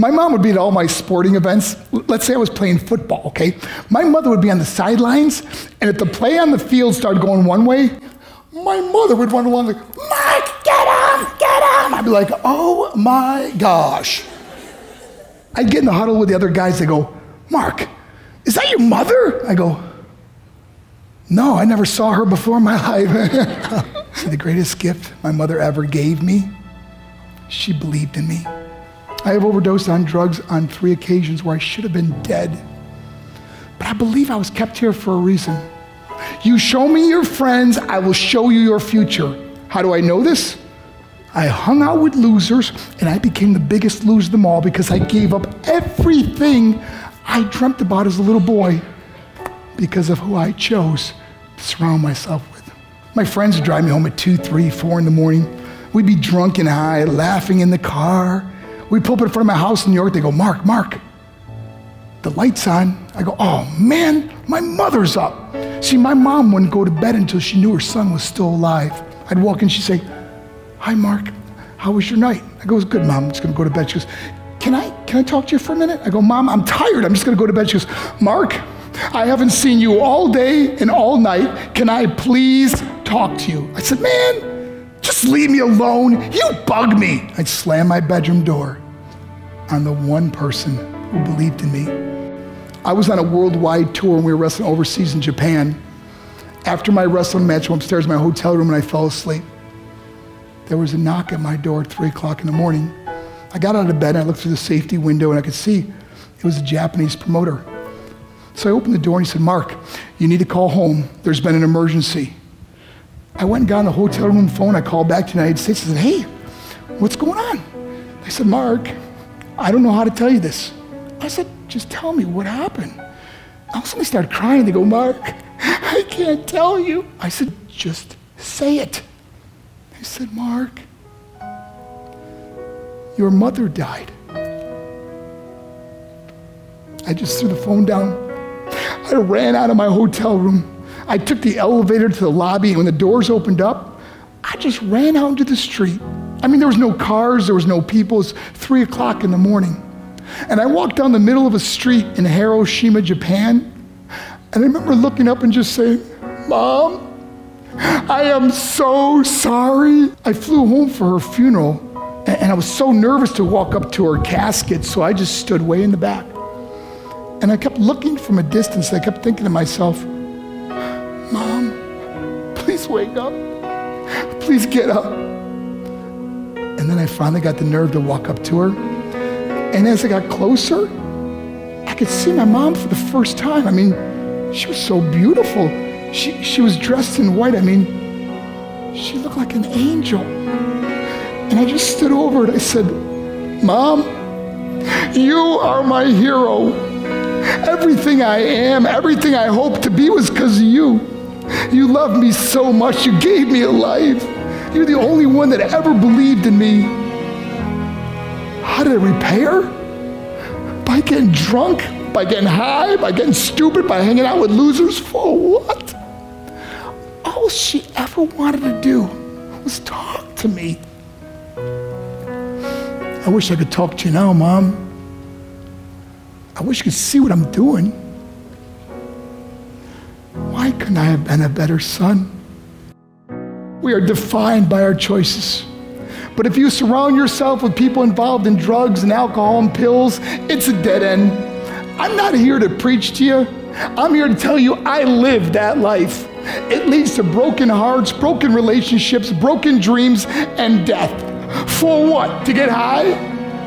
My mom would be at all my sporting events. Let's say I was playing football, okay? My mother would be on the sidelines, and if the play on the field started going one way, my mother would run along like, Mark, get him, get him. I'd be like, oh my gosh. I'd get in the huddle with the other guys. They go, Mark, is that your mother? I go, no, I never saw her before in my life. the greatest gift my mother ever gave me, she believed in me. I have overdosed on drugs on three occasions where I should have been dead. But I believe I was kept here for a reason. You show me your friends, I will show you your future. How do I know this? I hung out with losers and I became the biggest loser of them all because I gave up everything I dreamt about as a little boy because of who I chose to surround myself with. My friends would drive me home at 2, 3, 4 in the morning. We'd be drunk and high, laughing in the car. We'd pull up in front of my house in New York. They go, Mark, Mark, the light's on. I go, oh man, my mother's up. See, my mom wouldn't go to bed until she knew her son was still alive. I'd walk in, she'd say, Hi, Mark, how was your night? I go, It's good, Mom. I'm just gonna go to bed. She goes, Can I can I talk to you for a minute? I go, Mom, I'm tired. I'm just gonna go to bed. She goes, Mark, I haven't seen you all day and all night. Can I please talk to you? I said, Man, just leave me alone. You bug me. I'd slam my bedroom door on the one person who believed in me. I was on a worldwide tour and we were wrestling overseas in Japan. After my wrestling match, I went upstairs in my hotel room and I fell asleep. There was a knock at my door at 3 o'clock in the morning. I got out of bed and I looked through the safety window and I could see it was a Japanese promoter. So I opened the door and he said, Mark, you need to call home. There's been an emergency. I went and got on the hotel room phone. I called back to the United States. I said, hey, what's going on? They said, Mark, I don't know how to tell you this. I said, just tell me what happened. All of a sudden, they started crying. They go, Mark, I can't tell you. I said, just say it. They said, Mark, your mother died. I just threw the phone down. I ran out of my hotel room. I took the elevator to the lobby, and when the doors opened up, I just ran out into the street. I mean, there was no cars, there was no people. It was three o'clock in the morning. And I walked down the middle of a street in Hiroshima, Japan, and I remember looking up and just saying, Mom, I am so sorry. I flew home for her funeral, and I was so nervous to walk up to her casket, so I just stood way in the back. And I kept looking from a distance. I kept thinking to myself, wake up. Please get up. And then I finally got the nerve to walk up to her and as I got closer, I could see my mom for the first time. I mean, she was so beautiful. She, she was dressed in white. I mean, she looked like an angel. And I just stood over and I said, Mom, you are my hero. Everything I am, everything I hope to be was because of you. You loved me so much. You gave me a life. You're the only one that ever believed in me. How did it repair? By getting drunk, by getting high, by getting stupid, by hanging out with losers. For what? All she ever wanted to do was talk to me. I wish I could talk to you now, Mom. I wish you could see what I'm doing. Couldn't I have been a better son? We are defined by our choices. But if you surround yourself with people involved in drugs and alcohol and pills, it's a dead end. I'm not here to preach to you. I'm here to tell you I lived that life. It leads to broken hearts, broken relationships, broken dreams, and death. For what? To get high?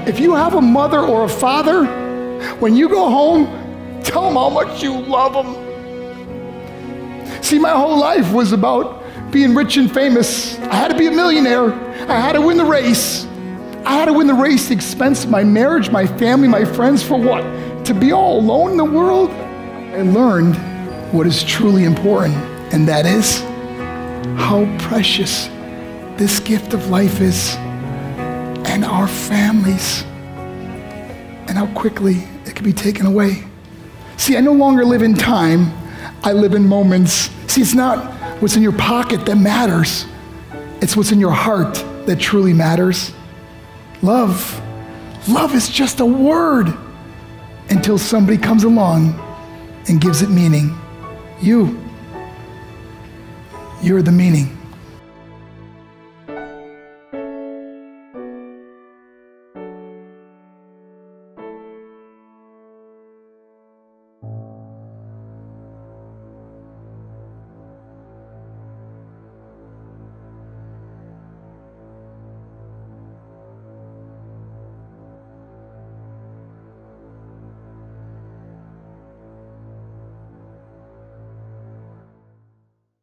If you have a mother or a father, when you go home, tell them how much you love them. See, my whole life was about being rich and famous. I had to be a millionaire. I had to win the race. I had to win the race, the expense of my marriage, my family, my friends, for what? To be all alone in the world? I learned what is truly important, and that is how precious this gift of life is, and our families, and how quickly it can be taken away. See, I no longer live in time, I live in moments. See, it's not what's in your pocket that matters, it's what's in your heart that truly matters. Love, love is just a word until somebody comes along and gives it meaning. You, you're the meaning.